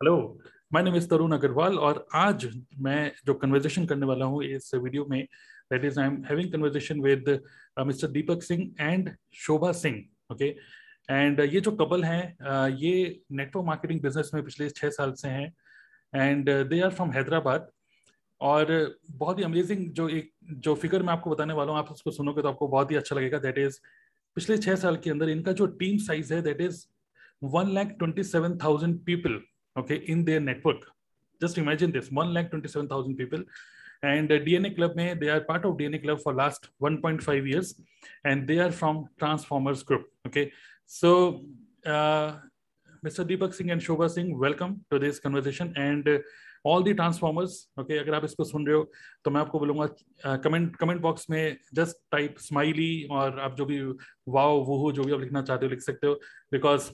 Hello my name is Tarun Agarwal और आज मैं जो कन्वर्जेशन करने वाला हूँ इस वीडियो में that is I am having conversation with mister Deepak Singh and Shobha Singh okay and ये जो कपल हैं uh, ये नेटवर्क मार्केटिंग बिज़नेस में पिछले छः साल से हैं। And they are from Hyderabad. और बहुत ही अमेजिंग जो एक जो फिगर मैं आपको बताने वाला हूँ आप उसको सुनोगे तो आपको बहुत ही अच्छा लगेगा। दैट इज़ पिछले छह साल के अंदर इनका जो टीम साइज़ है that is one lakh twenty seven thousand people okay in their network just imagine this 1 lakh 27000 people and uh, dna club mein, they are part of dna club for last 1.5 years and they are from transformers group okay so uh, mr deepak singh and shobha singh welcome to this conversation and uh, all the transformers okay अगर आप इसको सुन रहे हो तो मैं आपको बोलूंगा comment comment box में जस्ट टाइप स्माइली और आप जो भी वाओ वो जो भी आप लिखना चाहते हो लिख सकते हो because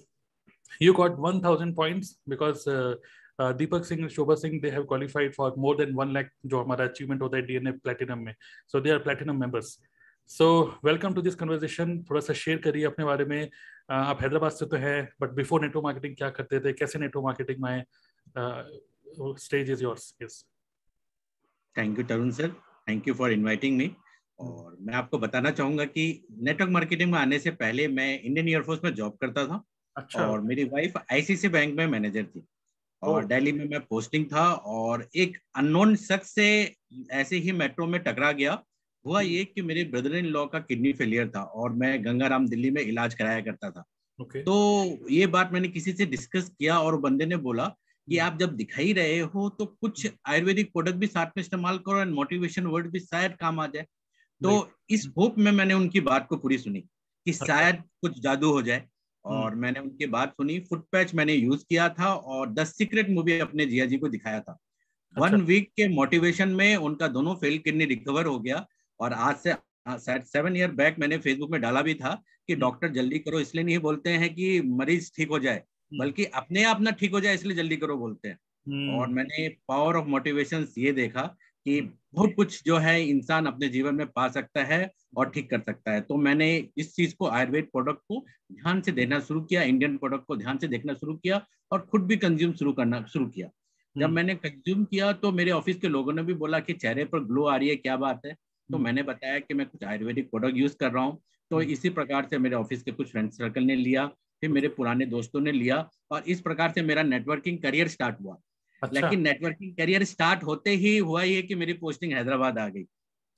you got 1000 points because uh, uh, Singh and Shobha Singh they have qualified for more than 1 lakh जो हमारा achievement होता है DNA platinum में so they are platinum members so welcome to this conversation थोड़ा सा share करिए अपने बारे में uh, आप हैदराबाद से तो है बट बिफोर नेटवर्क मार्केटिंग क्या करते थे कैसे नेटवर्क मार्केटिंग में आए stage is yours thank you Tarun sir thank you for inviting me और मैं आपको बताना चाहूँगा कि नेटवर्क मार्केटिंग में आने से पहले मैं इंडियन एयरफोर्स में जॉब करता था अच्छा। और मेरी वाइफ आईसीसी बैंक में मैनेजर थी। और दिल्ली में मैं पोस्टिंग था और एक अननोन शख्स से ऐसे ही मेट्रो में टकरा गया। हुआ ये कि मेरे ब्रदर इन लॉ का किडनी फेलियर था और मैं गंगाराम दिल्ली में इलाज कराया करता था। Okay. तो ये बात मैंने किसी से डिस्कस किया और बंदे ने बोला कि आप जब दिखाई रहे हो तो कुछ आयुर्वेदिक प्रोडक्ट भी साथ में इस्तेमाल करो एंड मोटिवेशन वर्ड भी शायद काम आ जाए। तो इस होप में मैंने उनकी बात को पूरी सुनी कि अच्छा। शायद कुछ जादू हो जाए। और हम्म। मैंने उनकी बात सुनी फुट पैच मैंने यूज़ किया था और द सीक्रेट मूवी अपने जिया जी को दिखाया था अच्छा। वन वीक के मोटिवेशन में उनका दोनों फेल किडनी रिकवर हो गया और आज से सेवन ईयर बैक मैंने फेसबुक में डाला भी था कि हम्म। डॉक्टर जल्दी करो इसलिए नहीं बोलते हैं कि मरीज़ ठीक हो जाए हम्म। बल्कि अपने आप ना ठीक हो जाए इसलिए जल्दी करो बोलते हैं और मैंने पावर ऑफ़ मोटिवेशन ये देखा कि बहुत कुछ जो है इंसान अपने जीवन में पा सकता है और ठीक कर सकता है तो मैंने इस चीज़ को आयुर्वेद प्रोडक्ट को ध्यान से देना शुरू किया इंडियन प्रोडक्ट को ध्यान से देखना शुरू किया और खुद भी कंज्यूम शुरू करना शुरू किया जब हम्म। मैंने कंज्यूम किया तो मेरे ऑफ़िस के लोगों ने भी बोला कि चेहरे पर ग्लो आ रही है क्या बात है तो हम्म। मैंने बताया कि मैं कुछ आयुर्वेदिक प्रोडक्ट यूज़ कर रहा हूँ तो हम्म। इसी प्रकार से मेरे ऑफ़िस के कुछ फ्रेंड सर्कल ने लिया फिर मेरे पुराने दोस्तों ने लिया और इस प्रकार से मेरा नेटवर्किंग करियर स्टार्ट हुआ अच्छा। लेकिन नेटवर्किंग करियर स्टार्ट होते ही हुआ ये कि मेरी पोस्टिंग हैदराबाद आ गई।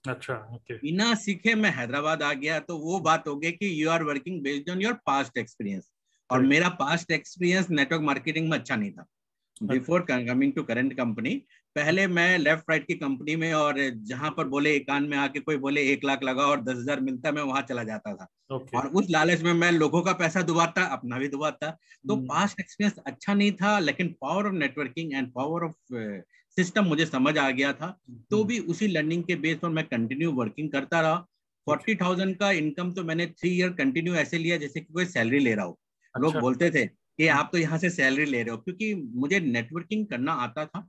अच्छा ओके बिना सीखे मैं हैदराबाद आ गया तो वो बात हो गई कि you are working based on your past experience और मेरा पास्ट एक्सपीरियंस नेटवर्क मार्केटिंग में अच्छा नहीं था। Before coming to current company पहले मैं लेफ़्ट राइट की कंपनी में और जहाँ पर बोले कान में आके कोई बोले एक लाख लगा और दस हज़ार मिलता मैं वहाँ चला जाता था okay. और उस लालच में मैं लोगों का पैसा दुबाता अपना भी डुबाता तो पास्ट hmm. एक्सपीरियंस अच्छा नहीं था लेकिन power of networking and power of system मुझे समझ आ गया था तो hmm. भी उसी लर्निंग के बेस पर मैं कंटिन्यू वर्किंग करता रहा फोर्टी थाउज़ेंड का इनकम तो मैंने थ्री ईयर कंटिन्यू ऐसे लिया जैसे कि कोई सैलरी ले रहा हो लोग अच्छा। बोलते थे कि आप तो यहाँ से सैलरी ले रहे हो क्योंकि मुझे नेटवर्किंग करना आता था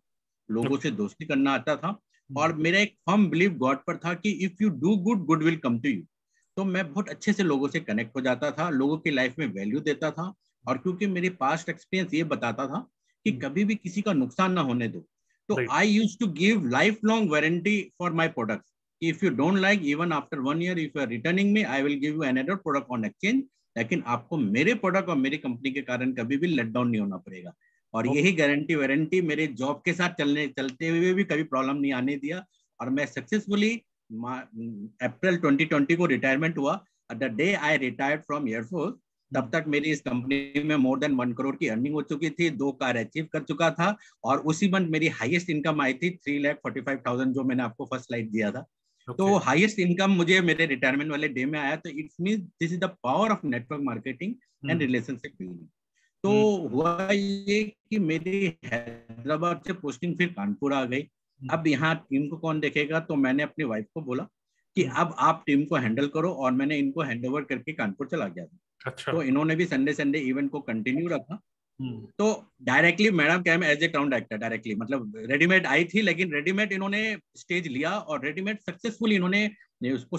लोगों से दोस्ती करना आता था। और हम्म। मेरा एक फर्म बिलीव गॉड पर था कि if you do good good will come to you तो मैं बहुत अच्छे से लोगों से कनेक्ट हो जाता था लोगों की लाइफ में वैल्यू देता था। और क्योंकि मेरे पास्ट एक्सपीरियंस ये बताता था कि हम्म। कभी भी किसी का नुकसान ना होने दो। तो I use to give life long warranty for my product if you don't like even after one year if you are returning me I will give you another product on exchange लेकिन आपको मेरे product और मेरी company के कारण कभी भी let down नहीं होना पड़ेगा। और यही गारंटी वारंटी मेरे जॉब के साथ चलने चलते हुए भी कभी प्रॉब्लम नहीं आने दिया। और मैं सक्सेसफुली अप्रैल 2020 को रिटायरमेंट हुआ। The day I retired from air force तब तक मेरी इस कंपनी में मोर देन वन करोड़ की अर्निंग हो चुकी थी। दो कार अचीव कर चुका था और उसी मंथ मेरी हाईएस्ट इनकम आई थी three lakh forty five thousand जो मैंने आपको फ़र्स्ट स्लाइड दिया था। okay. तो हाईएस्ट इनकम मुझे मेरे रिटायरमेंट वाले डे में आया। तो it's mean this is the power of network marketing and relationship building तो हम्म। हुआ ये कि मेरी हैदराबाद से पोस्टिंग फिर कानपुर आ गई हम्म। अब यहाँ टीम को कौन देखेगा तो मैंने अपनी वाइफ को बोला कि हम्म। अब आप टीम को हैंडल करो और मैंने इनको हैंड ओवर करके कानपुर चला गया था अच्छा। तो इन्होंने भी संडे संडे इवेंट को कंटिन्यू रखा तो directly madam came as a crowd actor directly मतलब रेडीमेड आई थी लेकिन रेडीमेड इन्होंने स्टेज लिया और रेडीमेड सक्सेसफुल इन्होंने उसको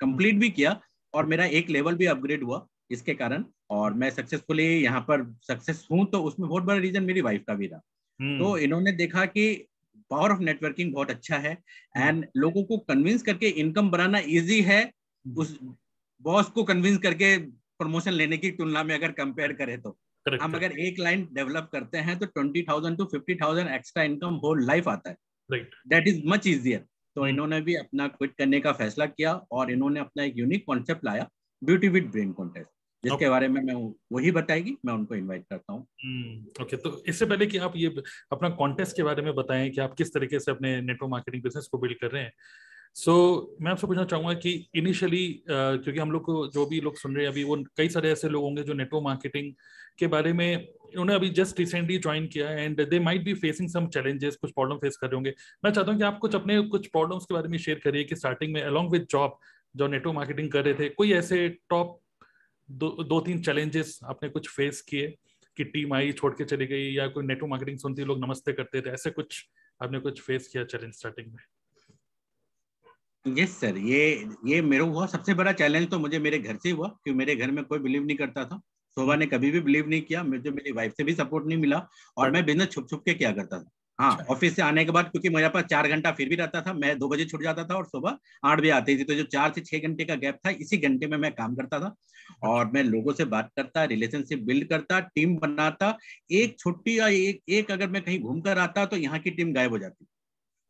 कंप्लीट भी किया और मेरा एक लेवल भी अपग्रेड हुआ इसके कारण और मैं सक्सेसफुली यहाँ पर सक्सेस हूँ तो उसमें बहुत बड़ा रीजन मेरी वाइफ का भी रहा। हम्म, तो इन्होंने देखा कि पावर ऑफ़ नेटवर्किंग बहुत अच्छा है एंड लोगों को कन्विंस करके इनकम बनाना इजी है उस बॉस को कन्विंस करके प्रमोशन लेने की तुलना में अगर कंपेयर करें तो। Correct, हम अगर एक लाइन डेवलप करते हैं तो twenty thousand to fifty thousand extra income whole life आता है। दैट इज़ मच इजियर तो हम्म। इन्होंने भी अपना क्विट करने का फैसला किया और इन्होंने अपना एक यूनिक कॉन्सेप्ट लाया ब्यूटी विद ब्रेन कॉन्टेस्ट जिसके बारे में मैं वही बताएगी मैं उनको इनवाइट करता हूँ। हम्म, ओके तो इससे पहले कि आप ये अपना कॉन्टेस्ट के बारे में बताएँ कि आप किस तरीके से अपने नेटवर्क मार्केटिंग बिज़नेस को बिल्ड कर रहे हैं। सो so, मैं आपसे पूछना चाहूँगा कि इनिशियली क्योंकि हम लोग को जो भी लोग सुन रहे हैं अभी वो कई सारे ऐसे लोग होंगे जो नेटवर्क मार्केटिंग के बारे में उन्होंने अभी जस्ट रिसेंटली ज्वाइन किया and they might be facing some challenges कुछ प्रॉब्लम फेस कर रहे होंगे। मैं चाहता हूँ कि आप कुछ अपने कुछ प्रॉब्लम्स के बारे में शेयर करिए कि स्टार्टिंग में अलॉन्ग विद जॉब जो नेटवर्क मार्केटिंग कर रहे थे कोई ऐसे टॉप दो, दो तीन चैलेंजेस आपने कुछ फेस किए कि टीम आई छोड़ के चली गई या कोई नेटवर्क मार्केटिंग सुनती लोग नमस्ते करते थे ऐसे कुछ आपने कुछ फेस किया चैलेंज स्टार्टिंग में? यस yes, सर ये ये मेरा हुआ सबसे बड़ा चैलेंज तो मुझे मेरे घर से हुआ क्योंकि मेरे घर में कोई बिलीव नहीं करता था। शोभा ने कभी भी बिलीव नहीं किया मुझे मेरी वाइफ से भी सपोर्ट नहीं मिला और मैं बिज़नेस छुप छुप के क्या करता था? हाँ ऑफ़िस से आने के बाद क्योंकि मेरे पास चार घंटा फिर भी रहता था मैं दो बजे छुट जाता था और सुबह आठ बजे आती थी। तो जो चार से छह घंटे का गैप था इसी घंटे में मैं काम करता था और मैं लोगों से बात करता रिलेशनशिप बिल्ड करता टीम बनाता। एक छुट्टी या एक, एक अगर मैं कहीं घूम कर आता तो यहाँ की टीम गायब हो जाती।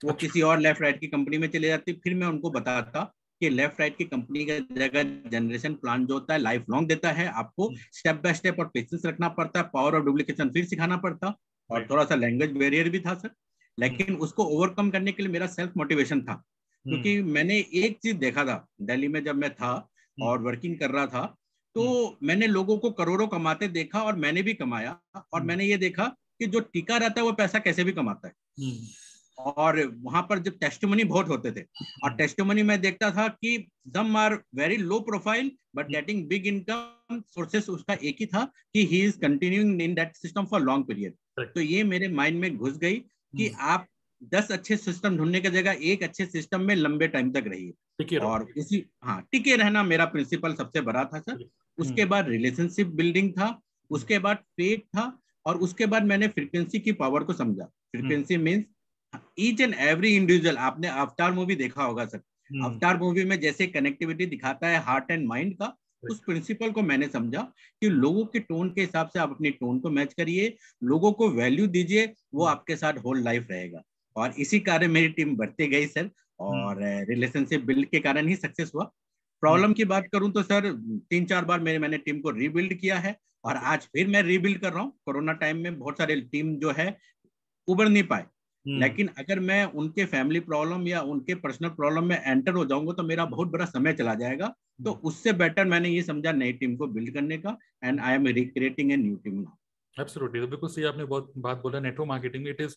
वो किसी और लेफ़्ट राइट की कंपनी में चले जाती फिर मैं उनको बताता कि लेफ़्ट राइट की कंपनी का जगह जनरेशन प्लान जो होता है लाइफ लॉन्ग देता है। आपको स्टेप बाय स्टेप और पेशेंस रखना पड़ता है पावर और डुप्लीकेशन फिर सिखाना पड़ता। और थोड़ा सा लैंग्वेज बैरियर भी था सर लेकिन उसको ओवरकम करने के लिए मेरा सेल्फ मोटिवेशन था। क्योंकि मैंने एक चीज़ देखा था दिल्ली में जब मैं था और वर्किंग कर रहा था तो मैंने लोगों को करोड़ों कमाते देखा और मैंने भी कमाया और मैंने ये देखा कि जो टीका रहता है वो पैसा कैसे भी कमाता है। और वहाँ पर जब टेस्टमनी बहुत होते थे और टेस्टमनी में देखता था कि some are very low profile but getting big income sources उसका एक ही था कि he is continuing in that system for long period तो ये मेरे माइंड में घुस गई कि आप दस अच्छे सिस्टम ढूँढने की जगह एक अच्छे सिस्टम में लंबे टाइम तक रहिए। और इसी हाँ टिके रहना मेरा प्रिंसिपल सबसे बड़ा था सर उसके बाद रिलेशनशिप बिल्डिंग था उसके बाद फेट था और उसके बाद मैंने फ्रीक्वेंसी की पावर को समझा। Frequency means each and every individual आपने अवतार मूवी देखा होगा सर अवतार मूवी में जैसे कनेक्टिविटी दिखाता है हार्ट एंड माइंड का उस प्रिंसिपल को मैंने समझा कि लोगों के टोन के हिसाब से आप अपने टोन को मैच करिए लोगों को वैल्यू दीजिए वो आपके साथ होल लाइफ रहेगा। और इसी कारण मेरी टीम बढ़ती गई सर और रिलेशनशिप बिल्ड के कारण ही सक्सेस हुआ। प्रॉब्लम की बात करूँ तो सर तीन चार बार मेरे मैंने टीम को रीबिल्ड किया है और आज फिर मैं रीबिल्ड कर रहा हूँ। कोरोना टाइम में बहुत सारे टीम जो है उबर नहीं पाए। लेकिन अगर मैं उनके फैमिली प्रॉब्लम या उनके पर्सनल प्रॉब्लम में एंटर हो जाऊँगा तो मेरा बहुत बड़ा समय चला जाएगा। तो उससे बेटर मैंने ये समझा नई टीम को बिल्ड करने का and I am recreating a new team now absolutely तो बिल्कुल सही आपने बहुत बात बोला network marketing it is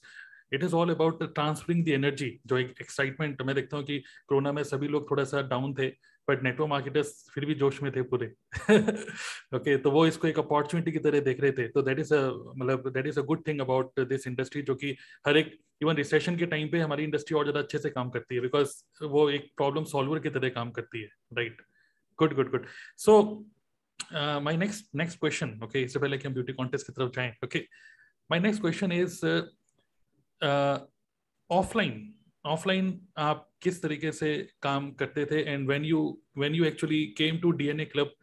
it is all about transferring the energy जो एक एक्साइटमेंट मैं देखता हूँ कि कोरोना में सभी लोग थोड़ा सा डाउन थे। बट नेटवर्क मार्केटर्स फिर भी जोश में थे पूरे। ओके okay, तो वो इसको एक अपॉर्चुनिटी की तरह देख रहे थे। तो दैट इज़ अ मतलब that is a good thing about this industry जो कि हर एक इवन रिसेशन के टाइम पे हमारी इंडस्ट्री और ज़्यादा अच्छे से काम करती है बिकॉज़ वो एक प्रॉब्लम सॉल्वर की तरह काम करती है right good good good so my next next question okay इससे पहले कि हम ब्यूटी कॉन्टेस्ट की तरफ़ जाएँ okay my next question is offline offline आप किस तरीके से काम करते थे? And when you when you actually came to DNA club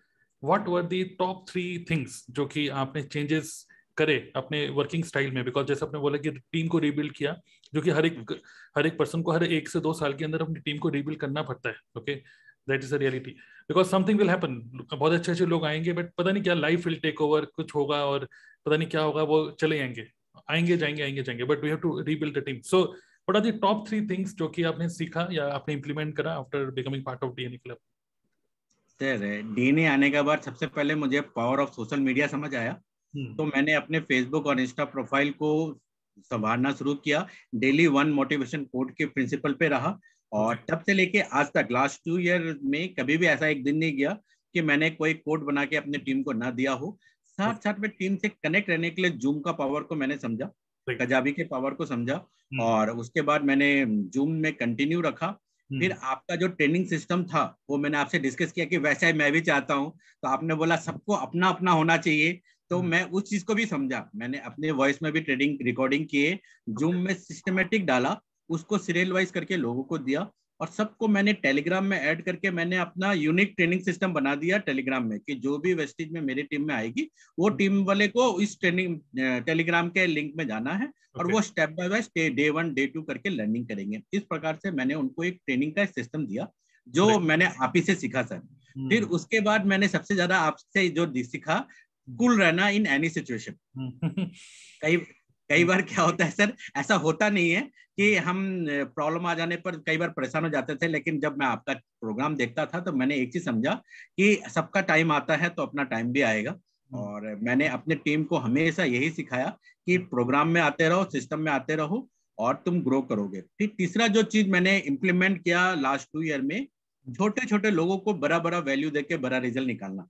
what were the top three things जो कि आपने चेंजेस करे अपने वर्किंग स्टाइल में? बिकॉज़ जैसे आपने बोला कि टीम को रीबिल्ड किया, जो कि हर एक हर एक पर्सन को हर एक से दो साल के अंदर अपनी टीम को रीबिल्ड करना पड़ता है okay that is a reality because something will happen बहुत अच्छे अच्छे लोग आएँगे बट पता नहीं क्या लाइफ विल टेक ओवर कुछ होगा और पता नहीं क्या होगा, वो चले जाएँगे आएँगे जाएँगे आएँगे, जाएँगे। But we have to rebuild the team so what are the top three things जो कि आपने सीखा या आपने इंप्लीमेंट करा after becoming part of DNA club sir DNA आने के बाद सबसे पहले मुझे पावर ऑफ़ सोशल मीडिया समझ आया। तो मैंने अपने फेसबुक और इंस्टा प्रोफ़ाइल को संभालना शुरू किया। डेली वन मोटिवेशन कोड के प्रिंसिपल पे रहा और तब से लेके आज तक लास्ट टू ईयर में कभी भी ऐसा एक दिन नहीं गया कि मैंने कोई कोड बना के अपने टीम को ना दिया हो। साथ साथ में टीम से कनेक्ट रहने के लिए जूम का पावर को मैंने समझा। कजाबी के पावर को समझा और उसके बाद मैंने जूम में कंटिन्यू रखा। फिर आपका जो ट्रेनिंग सिस्टम था वो मैंने आपसे डिस्कस किया कि वैसा ही मैं भी चाहता हूँ। तो आपने बोला सबको अपना अपना होना चाहिए। तो मैं उस चीज़ को भी समझा। मैंने अपने वॉइस में भी ट्रेनिंग रिकॉर्डिंग किए। जूम में सिस्टमेटिक डाला। उसको सीरियल वाइज करके लोगों को दिया। और सबको मैंने टेलीग्राम में ऐड करके मैंने अपना यूनिक ट्रेनिंग सिस्टम बना दिया टेलीग्राम में कि जो भी वेस्टेज में मेरी टीम में आएगी वो टीम वाले को इस ट्रेनिंग टेलीग्राम के लिंक में जाना है और वो step by by day one day two करके लर्निंग करेंगे। इस प्रकार से मैंने उनको एक ट्रेनिंग का सिस्टम दिया जो मैंने आप ही से सीखा सर। हम्म। फिर उसके बाद मैंने सबसे ज़्यादा आपसे जो सीखा कूल रहना इन एनी सिचुएशन कई कई बार क्या होता है सर ऐसा होता नहीं है कि हम प्रॉब्लम आ जाने पर कई बार परेशान हो जाते थे लेकिन जब मैं आपका प्रोग्राम देखता था तो मैंने एक चीज़ समझा कि सबका टाइम आता है तो अपना टाइम भी आएगा हम्म। और मैंने अपने टीम को हमेशा यही सिखाया कि प्रोग्राम में आते रहो सिस्टम में आते रहो और तुम ग्रो करोगे फिर तीसरा जो चीज़ मैंने इम्प्लीमेंट किया लास्ट टू ईयर में छोटे छोटे लोगों को बड़ा बड़ा वैल्यू देके बड़ा रिज़ल्ट निकालना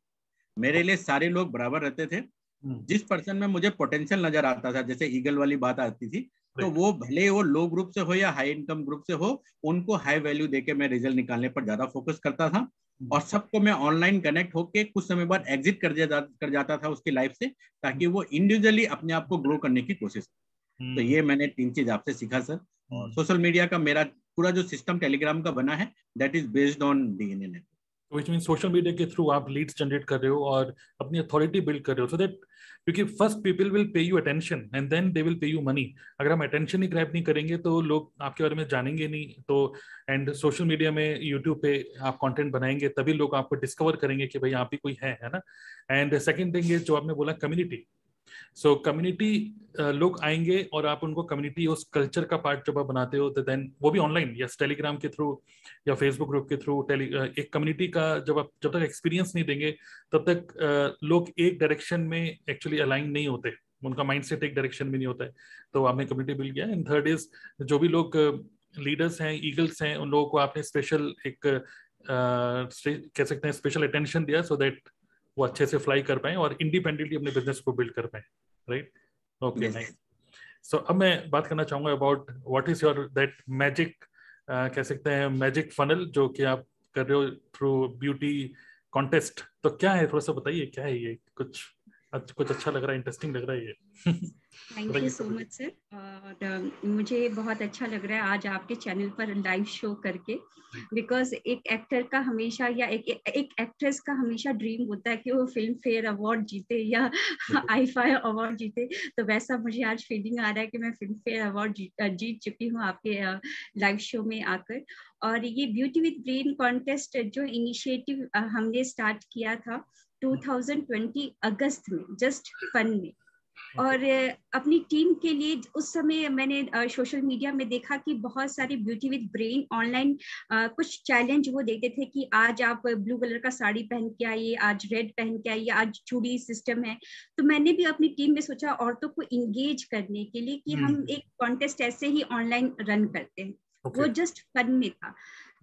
मेरे लिए सारे लोग बराबर रहते थे। जिस पर्सन में मुझे पोटेंशियल नज़र आता था जैसे ईगल वाली बात आती थी तो वो भले वो लो ग्रुप से हो या हाई इनकम ग्रुप से हो उनको हाई वैल्यू देके मैं रिज़ल्ट निकालने पर ज़्यादा फोकस करता था। हम्म। और सबको मैं ऑनलाइन कनेक्ट होके कुछ समय बाद एग्जिट कर जा, कर जाता था उसकी लाइफ से ताकि वो इंडिविजुअली अपने आप को ग्रो करने की कोशिश तो हम्म। ये मैंने तीन चीज़ आपसे सीखा सर। और सोशल मीडिया का मेरा पूरा जो सिस्टम टेलीग्राम का बना है that is based on DNA network which mean social media के थ्रू आप लीड्स जनरेट कर रहे हो और अपनी अथॉरिटी बिल्ड कर रहे हो सो दैट क्योंकि first people will pay you attention and then they will pay you money अगर हम अटेंशन ही ग्रैप नहीं करेंगे तो लोग आपके बारे में जानेंगे नहीं। तो एंड सोशल मीडिया में यूट्यूब पे आप कंटेंट बनाएँगे, तभी लोग आपको डिस्कवर करेंगे कि भाई आप भी कोई है है ना? एंड सेकंड थिंग जो आपने बोला कम्युनिटी सो कम्युनिटी uh, लोग आएँगे और आप उनको कम्युनिटी उस कल्चर का पार्ट जब आप बनाते हो तो देन वो भी ऑनलाइन या टेलीग्राम के थ्रू या फेसबुक ग्रुप के थ्रू टेली uh, एक कम्युनिटी का जब आप जब तक एक्सपीरियंस नहीं देंगे तब तक uh, लोग एक डायरेक्शन में एक्चुअली अलाइन नहीं होते। उनका माइंड सेट एक डायरेक्शन में नहीं होता है। तो आपने कम्युनिटी बिल्ड किया। एंड थर्ड इज़ जो भी लोग लीडर्स हैं ईगल्स हैं उन लोगों को आपने स्पेशल एक कह सकते हैं स्पेशल अटेंशन दिया सो दैट वो अच्छे से फ्लाई कर पाए और इंडिपेंडेंटली अपने बिज़नेस को बिल्ड कर पाए राइट ओके नाइस सो अब मैं बात करना चाहूँगा about what is your that magic कह सकते हैं मैजिक फनल जो कि आप कर रहे हो थ्रू ब्यूटी कॉन्टेस्ट तो क्या है? थोड़ा सा बताइए क्या है ये? कुछ कुछ अच्छा लग रहा है इंटरेस्टिंग लग रहा है ये। Thank you so much sir और मुझे बहुत अच्छा लग रहा है आज आपके चैनल पर लाइव शो करके। बिकॉज़ एक एक्टर का हमेशा या एक एक एक्ट्रेस का हमेशा ड्रीम होता है कि वो फ़िल्म फेयर अवार्ड जीते या आईफाई अवार्ड जीते। तो वैसा मुझे आज फीलिंग आ रहा है कि मैं फ़िल्म फेयर अवार्ड जीत, जीत चुकी हूँ आपके लाइव शो में आकर। और ये ब्यूटी विद ब्रेन कॉन्टेस्ट जो इनिशिएटिव हमने स्टार्ट किया था 2020 अगस्त में जस्ट फन में। और अपनी टीम के लिए उस समय मैंने सोशल मीडिया में देखा कि बहुत सारे ब्यूटी विद ब्रेन ऑनलाइन कुछ चैलेंज वो देते थे कि आज आप ब्लू कलर का साड़ी पहन के आइए आज रेड पहन के आइए आज चूड़ी सिस्टम है। तो मैंने भी अपनी टीम में सोचा औरतों को इंगेज करने के लिए कि हम हम्म। एक कॉन्टेस्ट ऐसे ही ऑनलाइन रन करते हैं। okay. वो जस्ट फन में था।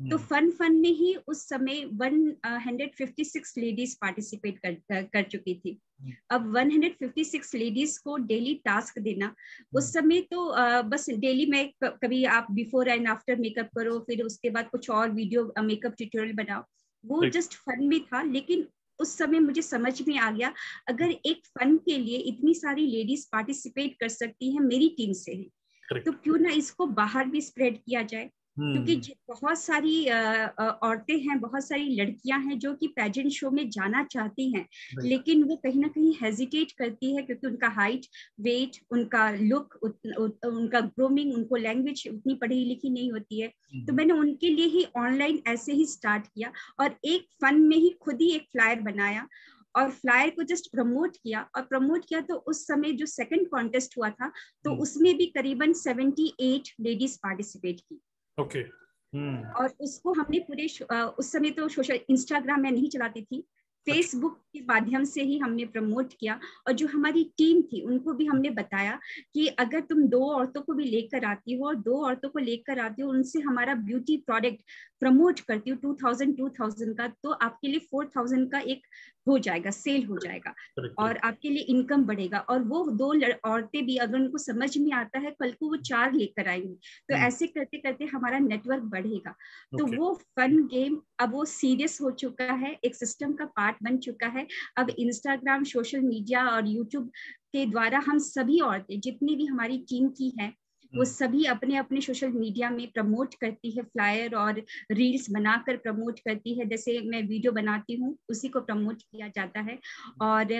तो फन hmm. फन में ही उस समय 156 लेडीज़ पार्टिसिपेट कर कर चुकी थी hmm. अब 156 लेडीज़ को डेली टास्क देना. उस समय तो uh, बस डेली मैं कभी आप बिफोर एंड आफ्टर मेकअप करो फिर उसके बाद कुछ और वीडियो मेकअप ट्यूटोरियल बनाओ वो जस्ट फन में था लेकिन उस समय मुझे समझ में आ गया अगर एक फन के लिए इतनी सारी लेडीज़ पार्टिसिपेट कर सकती हैं मेरी टीम से है तो क्यों ना इसको बाहर भी स्प्रेड किया जाए क्योंकि हम्म। बहुत सारी औरतें हैं बहुत सारी लड़कियाँ हैं जो कि पेजेंट शो में जाना चाहती हैं लेकिन वो कहीं ना कहीं हेजिटेट करती है क्योंकि उनका हाइट वेट उनका लुक उनका ग्रोमिंग उनको लैंग्वेज उतनी पढ़ी लिखी नहीं होती है तो हम्म। मैंने उनके लिए ही ऑनलाइन ऐसे ही स्टार्ट किया और एक फन में ही खुद ही एक फ्लायर बनाया और फ्लायर को जस्ट प्रमोट किया और प्रमोट किया तो उस समय जो सेकंड कॉन्टेस्ट हुआ था तो हम्म। उसमें भी करीबन 78 लेडीज़ पार्टिसिपेट की ओके okay. hmm. और उसको हमने पूरे उस समय तो सोशल इंस्टाग्राम में नहीं चलाती थी फेसबुक के माध्यम से ही हमने प्रमोट किया और जो हमारी टीम थी उनको भी हमने बताया कि अगर तुम दो औरतों को भी लेकर आती हो और दो औरतों को लेकर आती हो उनसे हमारा ब्यूटी प्रोडक्ट प्रमोट करती हो टू थाउज़ेंड टू थाउज़ेंड का तो आपके लिए फोर थाउज़ेंड का एक हो जाएगा सेल हो जाएगा और आपके लिए इनकम बढ़ेगा। और वो दो औरतें भी अगर उनको समझ में आता है कल को वो चार लेकर आएँगी। तो हम्म। ऐसे करते करते हमारा नेटवर्क बढ़ेगा। तो वो फन गेम अब वो सीरियस हो चुका है एक सिस्टम का पार्ट बन चुका है। अब इंस्टाग्राम सोशल मीडिया और यूट्यूब के द्वारा हम सभी औरतें जितनी भी हमारी टीम की है वो हम्म। सभी अपने अपने सोशल मीडिया में प्रमोट करती है फ्लायर और रील्स बनाकर प्रमोट करती है। जैसे मैं वीडियो बनाती हूँ उसी को प्रमोट किया जाता है। और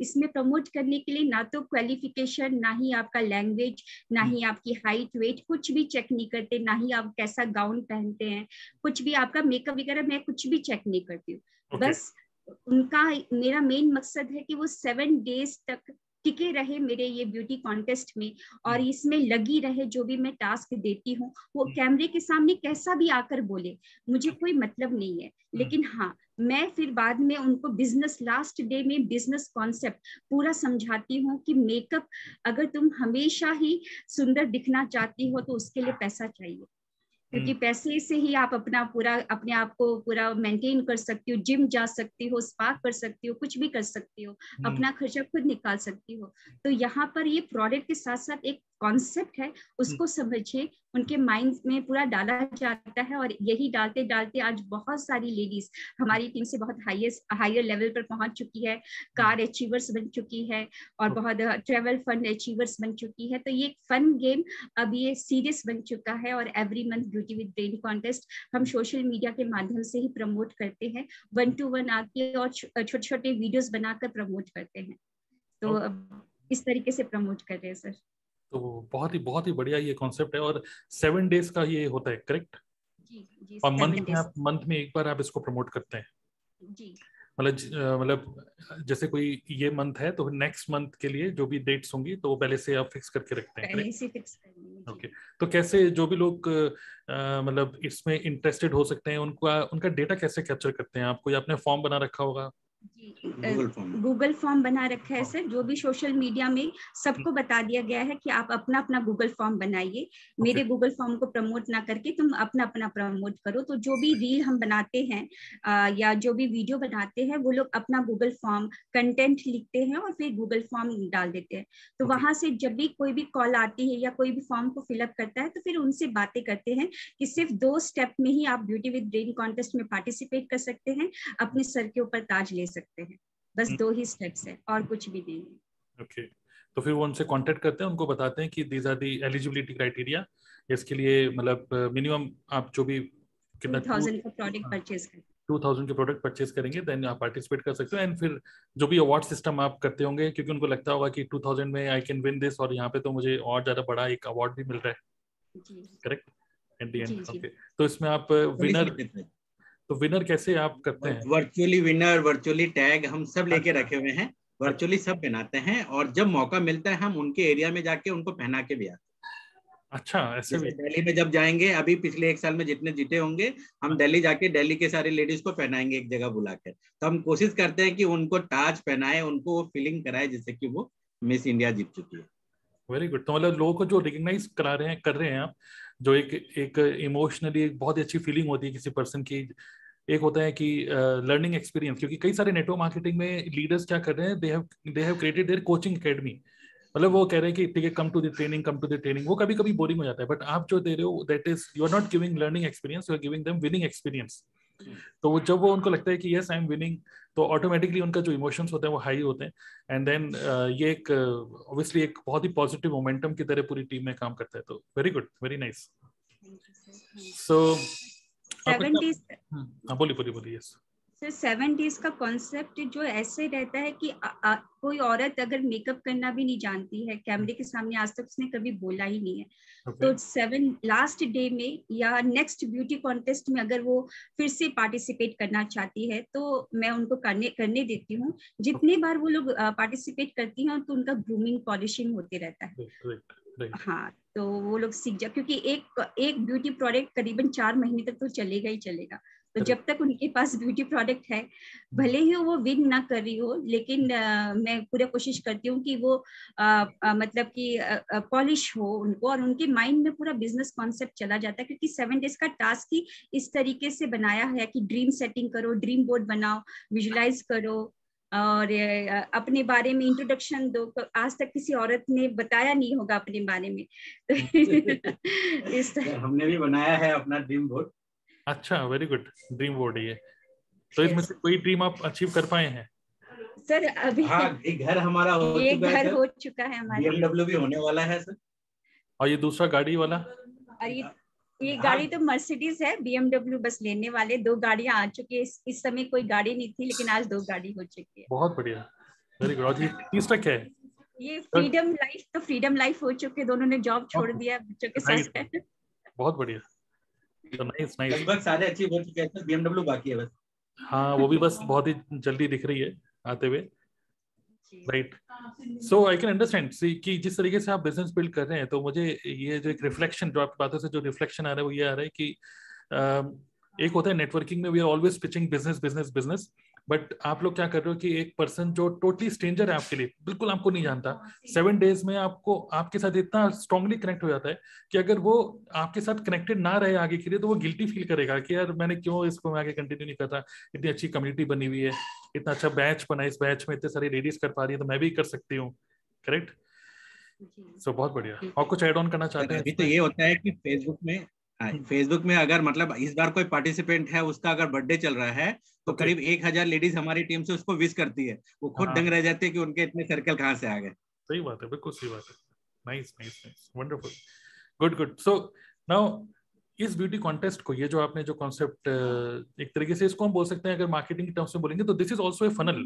इसमें प्रमोट करने के लिए ना तो क्वालिफिकेशन ना ही आपका लैंग्वेज ना ही आपकी हाइट वेट कुछ भी चेक नहीं करते ना ही आप कैसा गाउन पहनते हैं कुछ भी आपका मेकअप वगैरह मैं कुछ भी चेक नहीं करती हूँ। Okay. बस उनका मेरा मेन मकसद है कि वो सेवन डेज़ तक टिके रहे मेरे ये ब्यूटी कॉन्टेस्ट में और हम्म। इसमें लगी रहे जो भी मैं टास्क देती हूँ वो हम्म। कैमरे के सामने कैसा भी आकर बोले मुझे कोई मतलब नहीं है हम्म। लेकिन हाँ मैं फिर बाद में उनको बिज़नेस लास्ट डे में बिज़नेस कॉन्सेप्ट पूरा समझाती हूँ कि मेकअप अगर तुम हमेशा ही सुंदर दिखना चाहती हो तो उसके लिए पैसा चाहिए क्योंकि हम्म। पैसे से ही आप अपना पूरा अपने आप को पूरा मेंटेन कर सकती हो जिम जा सकती हो स्पा कर सकती हो कुछ भी कर सकती हो हम्म। अपना खर्चा खुद निकाल सकती हो तो यहाँ पर ये प्रोडक्ट के साथ साथ एक कॉन्सेप्ट है उसको हम्म। समझिए उनके माइंड में पूरा डाला जाता है और यही डालते डालते आज बहुत सारी लेडीज़ हमारी टीम से बहुत हाईएस्ट हायर लेवल पर पहुँच चुकी है कार अचीवर्स बन चुकी है और बहुत ट्रेवल फंड अचीवर्स बन चुकी है तो ये फन गेम अब ये सीरियस बन चुका है और every month beauty with brain contest हम सोशल मीडिया के माध्यम से ही प्रमोट करते हैं वन टू वन आके और छोटे छोटे वीडियोस बनाकर प्रमोट करते हैं। तो इस तरीके से प्रमोट कर रहे हैं सर तो बहुत ही बहुत ही बढ़िया ये कॉन्सेप्ट है और सेवन डेज़ का ये होता है करेक्ट और मंथ में आप मंथ में एक बार आप इसको प्रमोट करते हैं। मतलब मतलब जैसे कोई ये मंथ है तो नेक्स्ट मंथ के लिए जो भी डेट्स होंगी तो वो पहले से आप फिक्स करके रखते हैं पहले से फिक्स ओके तो कैसे जो भी लोग मतलब इसमें इंटरेस्टेड हो सकते हैं उनका उनका डेटा कैसे कैप्चर करते हैं? आप कोई आपने फॉर्म बना रखा होगा? गूगल फॉर्म बना रखा है सर जो भी सोशल मीडिया में सबको बता दिया गया है कि आप अपना अपना गूगल फॉर्म बनाइए मेरे गूगल फॉर्म को प्रमोट ना करके तुम अपना अपना प्रमोट करो। तो जो भी रील हम बनाते हैं आ, या जो भी वीडियो बनाते हैं वो लोग अपना गूगल फॉर्म कंटेंट लिखते हैं और फिर गूगल फॉर्म डाल देते हैं। तो वहाँ से जब भी कोई भी कॉल आती है या कोई भी फॉर्म को फिलअप करता है तो फिर उनसे बातें करते हैं कि सिर्फ़ दो स्टेप में ही आप ब्यूटी विद ब्रेन कॉन्टेस्ट में पार्टिसिपेट कर सकते हैं अपने सर के ऊपर ताज ले सकते हैं। बस हम्म। दो ही स्टेप्स है और कुछ भी नहीं है। ओके तो फिर वो उनसे कांटेक्ट करते हैं उनको बताते हैं कि these are the eligibility criteria इसके लिए मतलब मिनिमम आप जो भी कितना थाउज़ेंड का प्रोडक्ट परचेज करें। टू थाउज़ेंड के प्रोडक्ट परचेज करेंगे देन आप पार्टिसिपेट कर सकते हो। एंड फिर जो भी अवार्ड सिस्टम आप करते होंगे क्योंकि उनको लगता होगा कि टू थाउज़ेंड में आई कैन विन दिस और यहाँ पे तो मुझे और ज़्यादा बड़ा एक अवार्ड भी मिल रहा है। Correct at the end okay तो इसमें आप विनर तो विनर कैसे आप करते हैं? वर्चुअली विनर वर्चुअली टैग हम सब लेके अच्छा। रखे हुए हैं। वर्चुअली सब पहनाते हैं और जब मौका मिलता है हम उनके एरिया में जाके उनको पहना के भी आते हैं। अच्छा ऐसे भी। दिल्ली में जब जाएँगे अभी पिछले एक साल में जितने जीते होंगे हम दिल्ली जाके दिल्ली के सारे लेडीज़ को पहनाएँगे एक जगह बुलाकर तो हम कोशिश करते हैं कि उनको ताज पहनाए उनको वो फीलिंग कराए जिससे कि वो मिस इंडिया जीत चुकी है। वेरी गुड तो मतलब लोगों को जो रिकग्नाइज करा रहे हैं कर रहे हैं आप जो एक एक इमोशनली एक बहुत ही अच्छी फीलिंग होती है किसी पर्सन की एक होता है कि लर्निंग uh, एक्सपीरियंस क्योंकि कई सारे नेटवर्क मार्केटिंग में लीडर्स क्या कर रहे हैं they have they have created their coaching academy मतलब वो कह रहे हैं कि ठीक है come to the training come to the training वो कभी कभी बोरिंग हो जाता है बट आप जो दे रहे हो that is you are not giving learning experience you are giving them winning experience तो जब वो उनको लगता है कि यस आई एम विनिंग तो ऑटोमेटिकली उनका जो इमोशंस होते हैं वो हाई होते हैं. एंड देन uh, ये एक ऑब्वियसली uh, एक बहुत ही पॉजिटिव मोमेंटम की तरह पूरी टीम में काम करता है तो very good very nice so seven days हाँ बोलिए बोलिए बोलिए यस सर सेवन डेज़ का कॉन्सेप्ट जो ऐसे रहता है कि आ, आ, कोई औरत अगर मेकअप करना भी नहीं जानती है कैमरे के सामने आज तक उसने कभी बोला ही नहीं है। Okay. तो सेवन लास्ट डे में या नेक्स्ट ब्यूटी कॉन्टेस्ट में अगर वो फिर से पार्टिसिपेट करना चाहती है तो मैं उनको करने करने देती हूँ। जितने बार वो लोग पार्टिसिपेट करती हैं तो उनका ग्रूमिंग पॉलिशिंग होते रहता है। हाँ तो वो लोग सीख जा क्योंकि एक एक ब्यूटी प्रोडक्ट करीबन चार महीने तक तो चलेगा ही चलेगा। तो जब तक उनके पास ब्यूटी प्रोडक्ट है भले ही वो विन ना कर रही हो लेकिन आ, मैं पूरा कोशिश करती हूँ कि वो आ, आ, मतलब कि पॉलिश हो उनको और उनके माइंड में पूरा बिज़नेस कॉन्सेप्ट चला जाता है क्योंकि सेवन डेज़ का टास्क ही इस तरीके से बनाया है कि ड्रीम सेटिंग करो ड्रीम बोर्ड बनाओ विजुलाइज करो और अपने बारे में इंट्रोडक्शन दो तो आज तक किसी औरत ने बताया नहीं होगा अपने बारे में। तो इस हमने भी बनाया है अपना ड्रीम बोर्ड अच्छा वेरी गुड ड्रीम बोर्ड ये। तो इसमें से कोई ड्रीम आप अचीव कर पाए हैं? सर अभी हाँ एक घर हमारा हो एक चुका घर हो चुका है हमारा। बीएमडब्ल्यू भी होने वाला है सर। और ये दूसरा गाड़ी वाला? और ये ये हाँ। गाड़ी तो मर्सिडीज है बीएमडब्ल्यू बस लेने वाले दो गाड़ियाँ आ चुकी है। इस, इस समय कोई गाड़ी नहीं थी लेकिन आज दो गाड़ी हो चुकी है। बहुत बढ़िया। वेरी गुड तीसरा क्या है? ये फ्रीडम लाइफ तो फ्रीडम लाइफ हो चुके दोनों ने जॉब छोड़ दिया बच्चों के साथ। बहुत बढ़िया। तो नाइस नाइस लगभग सारे अचीव हो चुके हैं बीएमडब्ल्यू बाकी है बस। हाँ वो भी बस बहुत ही जल्दी दिख रही है आते हुए। Right so I can understand कि जिस तरीके से आप बिज़नेस बिल्ड कर रहे हैं तो मुझे ये जो एक रिफ्लेक्शन जो आपकी बातों से जो रिफ्लेक्शन आ रहा है, वो ये आ रहा है कि एक होता है नेटवर्किंग में we are always pitching business business business but आप लोग क्या कर रहे हो कि एक पर्सन जो टोटली स्ट्रेंजर है आपके लिए बिल्कुल आपको नहीं जानता। सेवन डेज़ में आपको आपके साथ इतना स्ट्रांगली कनेक्ट हो जाता है कि अगर वो आपके साथ कनेक्टेड ना रहे आगे के लिए तो वो गिल्टी फील करेगा कि यार मैंने क्यों इसको मैं आगे कंटिन्यू नहीं कर रहा? इतनी अच्छी कम्युनिटी बनी हुई है इतना अच्छा बैच बना इस बैच में इतने सारी लेडीज़ कर पा रही है तो मैं भी कर सकती हूँ। करेक्ट सो बहुत बढ़िया। और कुछ एड ऑन करना चाहते हैं अभी तो ये होता है कि फेसबुक में फेसबुक हम्म। में अगर मतलब इस बार कोई पार्टिसिपेंट है उसका अगर बर्थडे चल रहा है तो करीब एक हज़ार लेडीज़ हमारी टीम से उसको विश करती है। वो खुद हाँ। दंग रह जाते हैं कि उनके इतने सर्कल कहाँ से आ गए। सही बात है बिल्कुल सही बात है। Nice nice nice wonderful good good so now इस ब्यूटी कॉन्टेस्ट को ये जो आपने जो कॉन्सेप्ट एक तरीके से इसको हम बोल सकते हैं अगर मार्केटिंग के टर्म्स में बोलेंगे तो this is also a funnel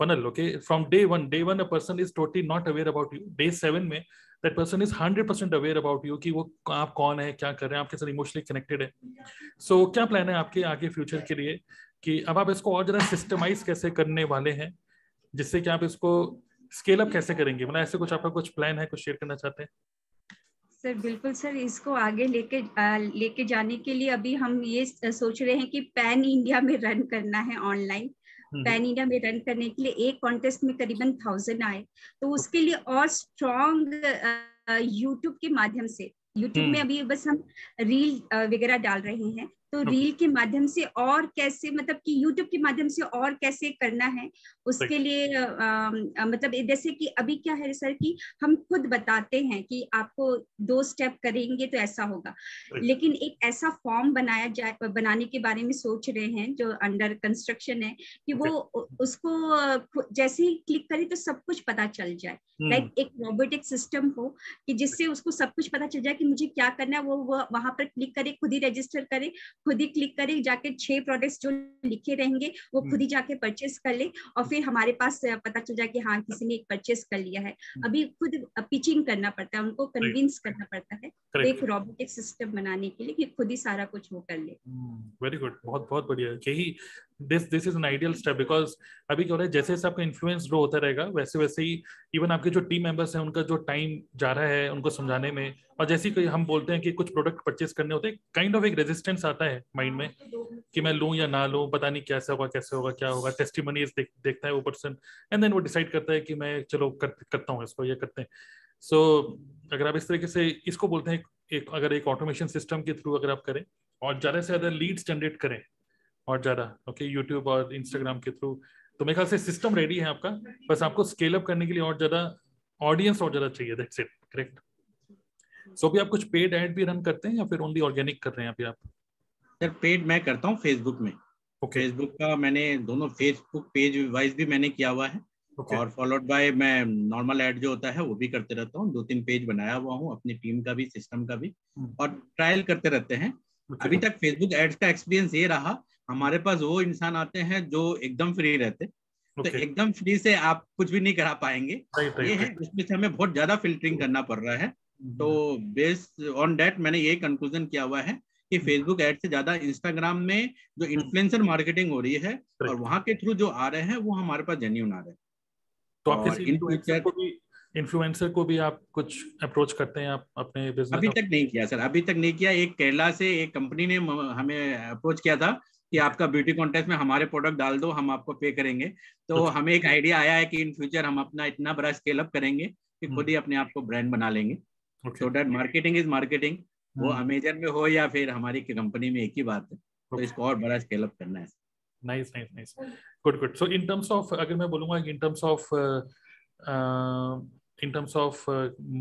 funnel okay from day one day one a person is totally not aware about you day seven में that person is hundred percent aware about you कि वो आप कौन है क्या कर रहे हैं आपके साथ इमोशनली कनेक्टेड है। सो so, क्या प्लान है आपके आगे फ्यूचर के लिए कि अब आप इसको और ज़्यादा सिस्टमाइज कैसे करने वाले हैं जिससे कि आप इसको स्केल अप कैसे करेंगे? मतलब ऐसे कुछ आपका कुछ प्लान है कुछ शेयर करना चाहते हैं? सर बिल्कुल सर इसको आगे लेके लेके जाने के लिए अभी हम ये सोच रहे हैं कि पैन इंडिया में रन करना है ऑनलाइन पैन इंडिया में रन करने के लिए एक कॉन्टेस्ट में करीबन थाउज़ेंड आए। तो उसके लिए और स्ट्रॉन्ग यूट्यूब के माध्यम से यूट्यूब में हम्म। अभी बस हम रील वगैरह डाल रहे हैं। तो रील के माध्यम से और कैसे मतलब कि यूट्यूब के माध्यम से और कैसे करना है उसके लिए आ, मतलब जैसे कि अभी क्या है सर कि हम खुद बताते हैं कि आपको दो स्टेप करेंगे तो ऐसा होगा। लेकिन एक ऐसा फॉर्म बनाया जाए बनाने के बारे में सोच रहे हैं जो अंडर कंस्ट्रक्शन है कि वो उसको जैसे ही क्लिक करे तो सब कुछ पता चल जाए। लाइक like एक रोबोटिक सिस्टम हो कि जिससे उसको सब कुछ पता चल जाए कि मुझे क्या करना है वो वहाँ पर क्लिक करे खुद ही रजिस्टर करे खुद ही क्लिक करे जाके छह प्रोडक्ट्स जो लिखे रहेंगे वो खुद ही हम्म। जाके परचेस कर ले और फिर हमारे पास पता चल जाए कि हाँ किसी ने एक परचेस कर लिया है। हम्म। अभी खुद पिचिंग करना पड़ता है उनको कन्विंस करना पड़ता है तो एक रोबोटिक सिस्टम बनाने के लिए कि खुद ही सारा कुछ वो कर ले। वेरी हम्म, गुड बहुत बहुत बढ़िया। यही this this is an ideal step because अभी क्या हो रहा है जैसे जैसे आपका इन्फ्लुएंस ग्रो होता रहेगा वैसे वैसे ही इवन आपके जो टीम मेंबर्स हैं उनका जो टाइम जा रहा है उनको समझाने में और जैसे ही हम बोलते हैं कि कुछ प्रोडक्ट परचेज करने होते हैं काइंड ऑफ़ एक रेजिस्टेंस आता है माइंड में कि मैं लूँ या ना लूँ पता नहीं कैसे होगा कैसे होगा क्या होगा टेस्टिमनीज देख, देखता है वो पर्सन एंड देन वो डिसाइड करता है कि मैं चलो कर, करता हूँ इसको ये करते हैं। सो so, अगर आप इस तरीके से इसको बोलते हैं एक अगर एक ऑटोमेशन सिस्टम के थ्रू अगर आप करें और ज़्यादा से ज़्यादा लीड्स जनरेट करें और ज़्यादा ओके यूट्यूब और इंस्टाग्राम के थ्रू तो मेरे ख्याल से सिस्टम रेडी है आपका। बस आपको स्केल अप करने के लिए और ज़्यादा ऑडियंस और ज़्यादा चाहिए दैट्स इट करेक्ट सो अभी आप कुछ पेड एड भी रन करते हैं या फिर ओनली ऑर्गेनिक कर रहे हैं अभी आप? सर पेड मैं करता हूँ फेसबुक में। Okay. फेसबुक का मैंने दोनों फेसबुक पेज वाइज भी मैंने किया हुआ है। Okay. और फॉलोड बाय मैं नॉर्मल एड जो होता है वो भी करते रहता हूँ। दो तीन पेज बनाया हुआ हूँ अपनी टीम का भी सिस्टम का भी। Hmm. और ट्रायल करते रहते हैं। Okay. अभी तक फेसबुक एड्स का एक्सपीरियंस ये रहा हमारे पास वो इंसान आते हैं जो एकदम फ्री रहते तो एकदम फ्री से आप कुछ भी नहीं करा पाएँगे। ये है उसमें से हमें बहुत ज़्यादा फिल्टरिंग करना पड़ रहा है। तो बेस्ड ऑन डेट मैंने यही कंक्लूजन किया हुआ है कि फेसबुक एड से ज़्यादा इंस्टाग्राम में जो इन्फ्लुएंसर मार्केटिंग हो रही है और वहाँ के थ्रू जो आ रहे हैं वो हमारे पास जेन्यून आ रहे हैं। तो आप किसी इन को भी इन्फ्लुएंसर को भी आप कुछ अप्रोच करते हैं आप अपने बिज़नेस अभी तक नहीं किया सर। अभी तक नहीं किया। एक केरला से एक कंपनी ने हमें अप्रोच किया था कि आपका ब्यूटी कॉन्टेस्ट में हमारे प्रोडक्ट डाल दो हम आपको पे करेंगे। तो अच्छा। हमें एक आइडिया आया है कि इन फ्यूचर हम अपना इतना बड़ा स्केल अप करेंगे कि खुद ही हम्म। अपने आप को ब्रांड बना लेंगे। So that marketing is marketing वो अमेजन हम्म। में हो या फिर हमारी कंपनी में एक ही बात है। तो इसको और बड़ा स्केल अप करना है। Nice nice nice good good so in terms of अगर मैं बोलूँगा in terms of in terms of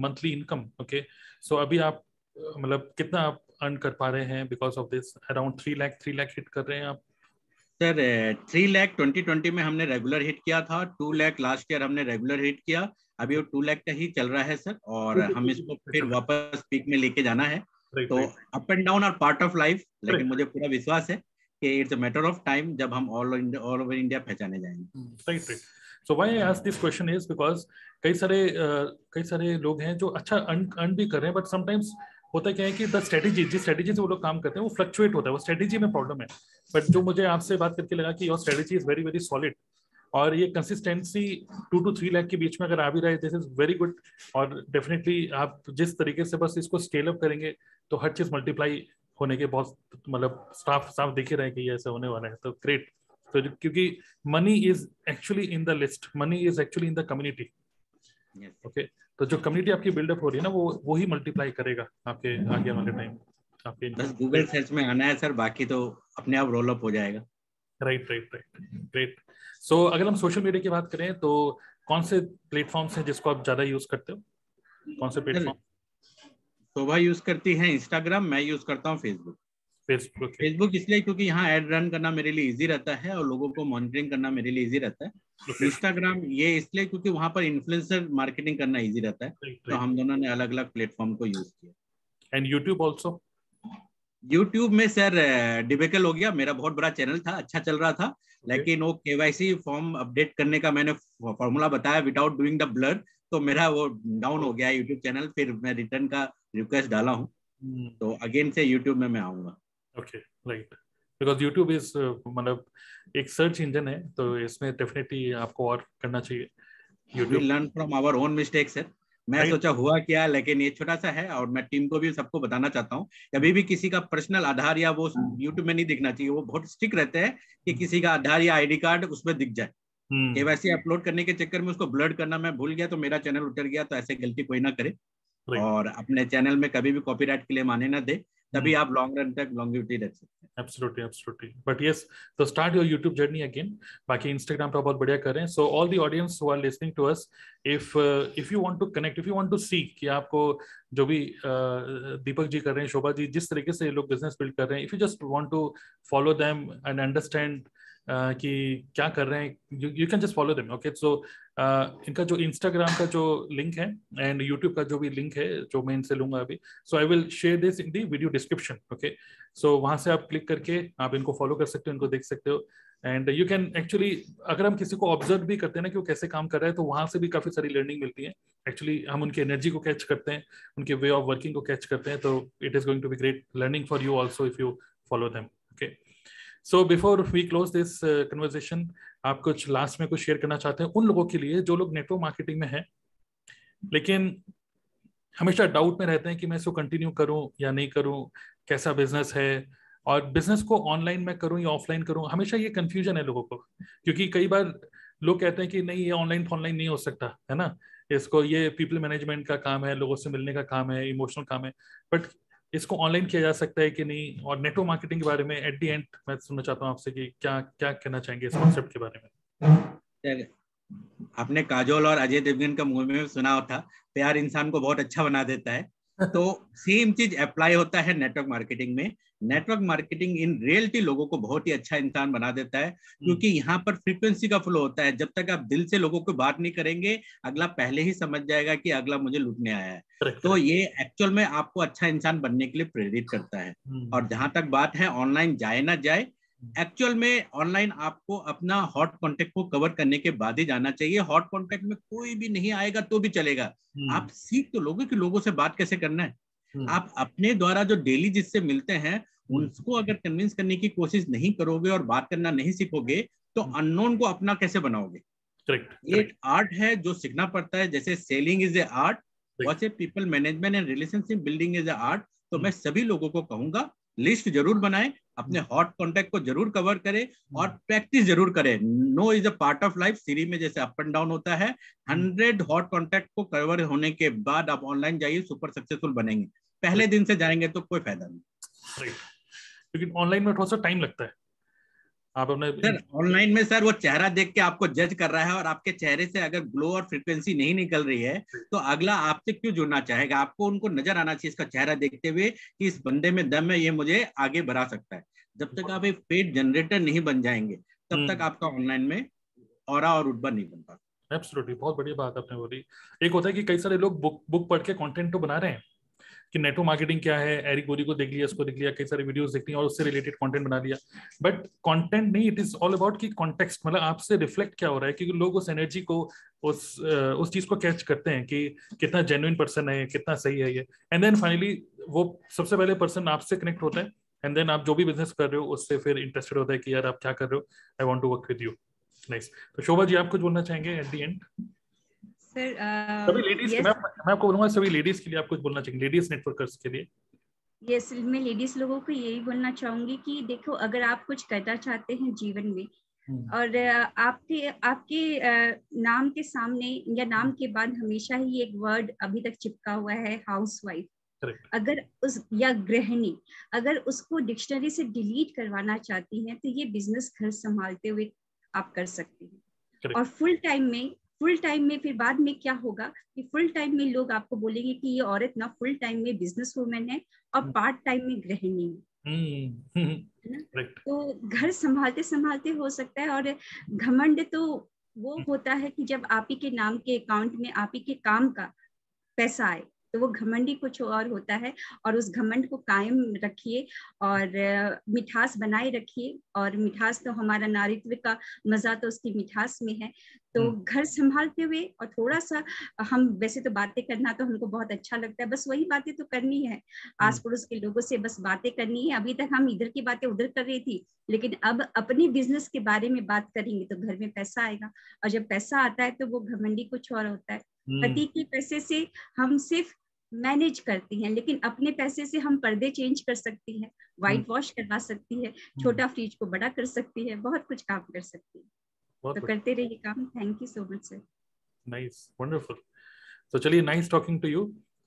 monthly income okay so अभी आप मतलब कितना आप अर्न कर पा रहे हैं because of this around three lakh three lakh hit कर रहे हैं आप। Sir three lakh twenty twenty में हमने रेगुलर हिट किया था टू लैख लास्ट ईयर हमने रेगुलर हिट किया अभी वो टू लैख का ही चल रहा है सर और हम इसको फिर वापस पीक में लेके जाना है। तो up and down are part of life लेकिन मुझे पूरा विश्वास है कि it's a matter of time जब हम ऑल ऑल ओवर इंडिया पहचाने जाएँगे। Right right so why I ask this question is because कई सारे uh, कई सारे लोग हैं जो अच्छा अर्न अर्न भी कर रहे हैं बट समटाइम्स होता क्या है कि द स्ट्रेटेजी जिस स्ट्रेटेजी से वो लोग काम करते हैं वो फ्लक्चुएट होता है वो स्ट्रेटेजी में प्रॉब्लम है। बट जो मुझे आपसे बात करके लगा कि your strategy is very very solid और ये consistency two to three lakh के बीच में अगर आ भी रहा है दिस इज़ वेरी गुड और डेफिनेटली आप जिस तरीके से बस इसको स्केल अप करेंगे तो हर चीज़ मल्टीप्लाई होने के बहुत मतलब स्टाफ साफ़ देखे रहे कि ये ऐसा होने वाला है तो ग्रेट तो क्योंकि money is actually in the list money is actually in the community okay तो जो कम्युनिटी आपकी बिल्डअप हो रही है ना वो वो ही मल्टीप्लाई करेगा आपके आगे वाले टाइम आपके बस गूगल सर्च में आना है सर बाकी तो अपने आप रोल अप हो जाएगा। Right right right great so अगर हम सोशल मीडिया की बात करें तो कौन से प्लेटफॉर्म्स हैं जिसको आप ज़्यादा यूज़ करते हो? कौन से प्लेटफॉर्म शोभा यूज़ करती है इंस्टाग्राम मैं यूज़ करता हूँ फेसबुक फेसबुक फेसबुक इसलिए क्योंकि यहाँ एड रन करना मेरे लिए इजी रहता है और लोगों को मॉनिटरिंग करना मेरे लिए इजी रहता है। इंस्टाग्राम ये इसलिए क्योंकि वहाँ पर इन्फ्लुएंसर मार्केटिंग करना इजी रहता है तो हम दोनों ने अलग अलग प्लेटफॉर्म को यूज़ किया। एंड यूट्यूब ऑल्सो यूट्यूब में सर डिबेकल हो गया। मेरा बहुत बड़ा चैनल था अच्छा चल रहा था। लेकिन वो केवाईसी फॉर्म अपडेट करने का मैंने फॉर्मूला बताया विदाउट डूइंग द ब्लर तो मेरा वो डाउन हो गया यूट्यूब चैनल फिर मैं रिटर्न का रिक्वेस्ट डाला हूँ। Hmm. तो अगेन से यूट्यूब में मैं आऊँगा। Okay right because YouTube is मतलब एक सर्च इंजन है तो इसमें डेफिनेटली आपको और करना चाहिए। YouTube learn from our own mistakes sir मैं सोचा हुआ क्या लेकिन ये छोटा सा है और मैं टीम को भी सबको बताना चाहता हूँ। कभी भी किसी का पर्सनल आधार या वो यूट्यूब में नहीं दिखना चाहिए वो बहुत स्ट्रिक्ट रहते हैं कि किसी का आधार या आईडी कार्ड उसमें दिख जाए। KYC hmm. अपलोड करने के चक्कर में उसको ब्लड करना मैं भूल गया तो मेरा चैनल उतर गया तो ऐसे गलती कोई ना करे। और अपने चैनल में कभी भी कॉपीराइट के लिए माने ना दे। तभी hmm. आप लॉन्ग रन तक लॉन्गिविटी रख सकते हैं absolutely absolutely but yes so start your youtube journey again बाकी instagram पे बहुत बढ़िया कर रहे हैं so all the audience who are listening to us if uh, if you want to connect if you want to see कि आपको जो भी uh, दीपक जी कर रहे हैं शोभा जी जिस तरीके से लोग बिज़नेस बिल्ड कर रहे हैं if you just want to follow them and understand कि क्या कर रहे हैं you can just follow them okay so इनका जो इंस्टाग्राम का जो लिंक है एंड यूट्यूब का जो भी लिंक है, जो मैं इनसे लूँगा अभी so I will share this in the video description okay so वहाँ से आप क्लिक करके आप इनको फॉलो कर सकते हो, इनको देख सकते हो। एंड यू कैन एक्चुअली अगर हम किसी को ऑब्ज़र्व भी करते हैं ना कि वो कैसे काम कर रहा है तो वहाँ से भी काफ़ी सारी लर्निंग मिलती है। एक्चुअली हम उनकी एनर्जी को कैच करते हैं, उनके वे ऑफ़ वर्किंग को कैच करते हैं तो it is going to be great learning for you also if you follow them okay so before we close this conversation आप कुछ लास्ट में कुछ शेयर करना चाहते हैं उन लोगों के लिए जो लोग नेटवर्क मार्केटिंग में है। लेकिन हमेशा डाउट में रहते हैं कि मैं इसको कंटिन्यू करूँ या नहीं करूँ, कैसा बिज़नेस है? और बिज़नेस को ऑनलाइन में करूँ या ऑफलाइन करूँ, हमेशा ये कंफ्यूजन है लोगों को। क्योंकि कई बार लोग कहते हैं कि नहीं, ये ऑनलाइन ऑनलाइन नहीं हो सकता, है ना? इसको ये पीपल मैनेजमेंट का काम है, लोगों से मिलने का काम है इमोशनल काम है। बट इसको ऑनलाइन किया जा सकता है कि नहीं? और नेटवर्क मार्केटिंग के बारे में एट दी एंड मैं सुनना चाहता हूँ आपसे कि क्या क्या कहना चाहेंगे इस कॉन्सेप्ट के बारे में? आपने काजोल और अजय देवगन का मूवी में सुना होता, प्यार इंसान को बहुत अच्छा बना देता है। तो सेम चीज़ अप्लाई होता है नेटवर्क मार्केटिंग में। नेटवर्क मार्केटिंग इन रियलिटी लोगों को बहुत ही अच्छा इंसान बना देता है हम्म। क्योंकि यहाँ पर फ्रीक्वेंसी का फ्लो होता है जब तक आप दिल से लोगों को बात नहीं करेंगे अगला पहले ही समझ जाएगा कि अगला मुझे लूटने आया है तो ये एक्चुअल में आपको अच्छा इंसान बनने के लिए प्रेरित करता है हम्म। और जहाँ तक बात है ऑनलाइन जाए ना जाए एक्चुअल में ऑनलाइन आपको अपना हॉट कॉन्टेक्ट को कवर करने के बाद ही जाना चाहिए हॉट कॉन्टेक्ट में कोई भी नहीं आएगा तो भी चलेगा हम्म। आप सीख तो लोगों कि लोगों से बात कैसे करना है हम्म। आप अपने द्वारा जो डेली जिससे मिलते हैं उनको उसको अगर कन्विंस करने की कोशिश नहीं करोगे और बात करना नहीं सीखोगे तो अननोन को अपना कैसे बनाओगे? करेक्ट एक आर्ट है जो सीखना पड़ता है जैसे सेलिंग इज़ ए आर्ट वैसे people management and relationship building is a art तो मैं. सभी लोगों को कहूँगा लिस्ट ज़रूर बनाए अपने हॉट hmm. कॉन्टेक्ट को ज़रूर कवर करें और प्रैक्टिस ज़रूर करें। No is a part of life सीरी में जैसे अप एंड डाउन होता है हंड्रेड हॉट कॉन्टेक्ट को कवर होने के बाद आप ऑनलाइन जाइए सुपर सक्सेसफुल बनेंगे। पहले दिन से जाएँगे तो कोई फ़ायदा नहीं। लेकिन ऑनलाइन में थोड़ा सा टाइम लगता है। आप अपने सर ऑनलाइन में सर वो चेहरा देख के आपको जज कर रहा है और आपके चेहरे से अगर ग्लो और फ्रिक्वेंसी नहीं निकल रही है तो अगला आपसे क्यों जुड़ना चाहेगा? आपको उनको नज़र आना चाहिए इसका चेहरा देखते हुए कि इस बंदे में दम है ये मुझे आगे बढ़ा सकता है। जब तक आप एक पेड जनरेटर नहीं बन जाएँगे तब हम्म। तक आपका ऑनलाइन में और और रुतबा नहीं बनता। एब्सोल्युटली बहुत बढ़िया बात आपने बोली। एक होता है कि कई सारे लोग बुक बुक पढ़ के कंटेंट तो बना रहे हैं कि नेटो मार्केटिंग क्या है एरिक गोरी को देख लिया, उसको देख लिया, कई सारे वीडियोस देख लिया और उससे रिलेटेड कंटेंट बना लिया। बट कंटेंट नहीं इट इज़ ऑल अबाउट की कॉन्टेक्स्ट मतलब आपसे रिफ्लेक्ट क्या हो रहा है? क्योंकि लोग उस एनर्जी को, उस उस चीज़ को कैच करते हैं कि कितना जेन्युन पर्सन है कितना सही है ये। एंड देन फाइनली वो सबसे पहले पर्सन आपसे कनेक्ट होता है एंड देन आप जो भी बिज़नेस कर रहे हो, उससे फिर इंटरेस्टेड होता है कि यार आप क्या कर रहे हो? I want to work with you nice तो शोभा जी, आप कुछ बोलना चाहेंगे एट दी एंड सर सभी लेडीज़ मैं, मैं आपको बोलूँगा सभी लेडीज़ के लिए आप कुछ बोलना चाहेंगे लेडीज़ नेटवर्कर्स के लिए। यस मैं लेडीज़ लोगों को यही बोलना चाहूँगी कि देखो अगर आप कुछ करना चाहते हैं जीवन में हम्म। और आपके आपके नाम के सामने या नाम। के बाद हमेशा ही एक वर्ड अभी तक चिपका हुआ है हाउस वाइफ अगर उस या गृहिणी अगर उसको डिक्शनरी से डिलीट करवाना चाहती हैं तो ये बिज़नेस घर संभालते हुए आप कर सकते हैं। और फुल टाइम में फुल टाइम में फिर बाद में क्या होगा कि फुल टाइम में लोग आपको बोलेंगे कि ये औरत ना फुल टाइम में बिज़नेस वूमेन है और पार्ट हम्म। टाइम में गृहिणी है हम्म। तो घर संभालते संभालते हो सकता है और घमंड तो वो होता है कि जब आप ही के नाम के अकाउंट में आप ही के काम का पैसा आए तो वो घमंडी कुछ और होता है और उस घमंड को कायम रखिए और मिठास बनाए रखिए और मिठास तो हमारा नारित्व का मज़ा तो उसकी मिठास में है तो हम्म। घर संभालते हुए और थोड़ा सा हम वैसे तो बातें करना तो हमको बहुत अच्छा लगता है बस वही बातें तो करनी है आस हम्म। पड़ोस के लोगों से बस बातें करनी है अभी तक हम इधर की बातें उधर कर रही थी लेकिन अब अपने बिज़नेस के बारे में बात करेंगे तो घर में पैसा आएगा और जब पैसा आता है तो वो घमंडी कुछ और होता है पति हम्म। के पैसे से हम सिर्फ़ मैनेज करती हैं लेकिन अपने पैसे से हम पर्दे चेंज कर सकती हैं व्हाइट वॉश करवा सकती है छोटा फ्रिज को बड़ा कर सकती है बहुत कुछ काम कर सकती है। तो करते रहिए काम। Thank you so much sir nice wonderful तो चलिए nice talking to you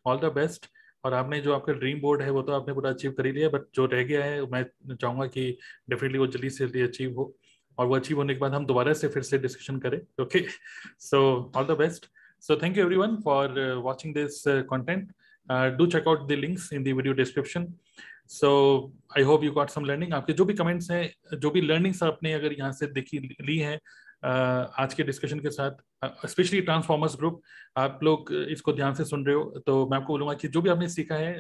all the best और आपने जो आपका ड्रीम बोर्ड है वो तो आपने पूरा अचीव कर ही लिया बट जो रह गया है मैं चाहूँगा कि डेफिनेटली वो जल्दी से जल्दी अचीव हो। और वो अचीव होने के बाद हम दोबारा से फिर से डिस्कशन करें। Okay so all the best So thank you everyone for uh, watching this uh, content. Uh, do check out the links in the video description. So I hope you got some learning. आपके जो भी comments हैं जो भी learnings आपने अगर यहाँ से देखी ली हैं आज के डिस्कशन के साथ स्पेशली ट्रांसफॉर्मर्स ग्रुप आप लोग इसको ध्यान से सुन रहे हो तो मैं आपको बोलूँगा कि जो भी आपने सीखा है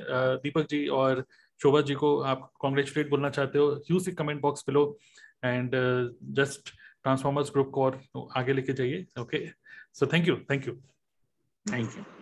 दीपक जी और शोभा जी को आप कॉन्ग्रेचुलेट बोलना चाहते हो use the comment box below and just transformers group को और आगे लेके जाइए okay so thank you thank you Thank you.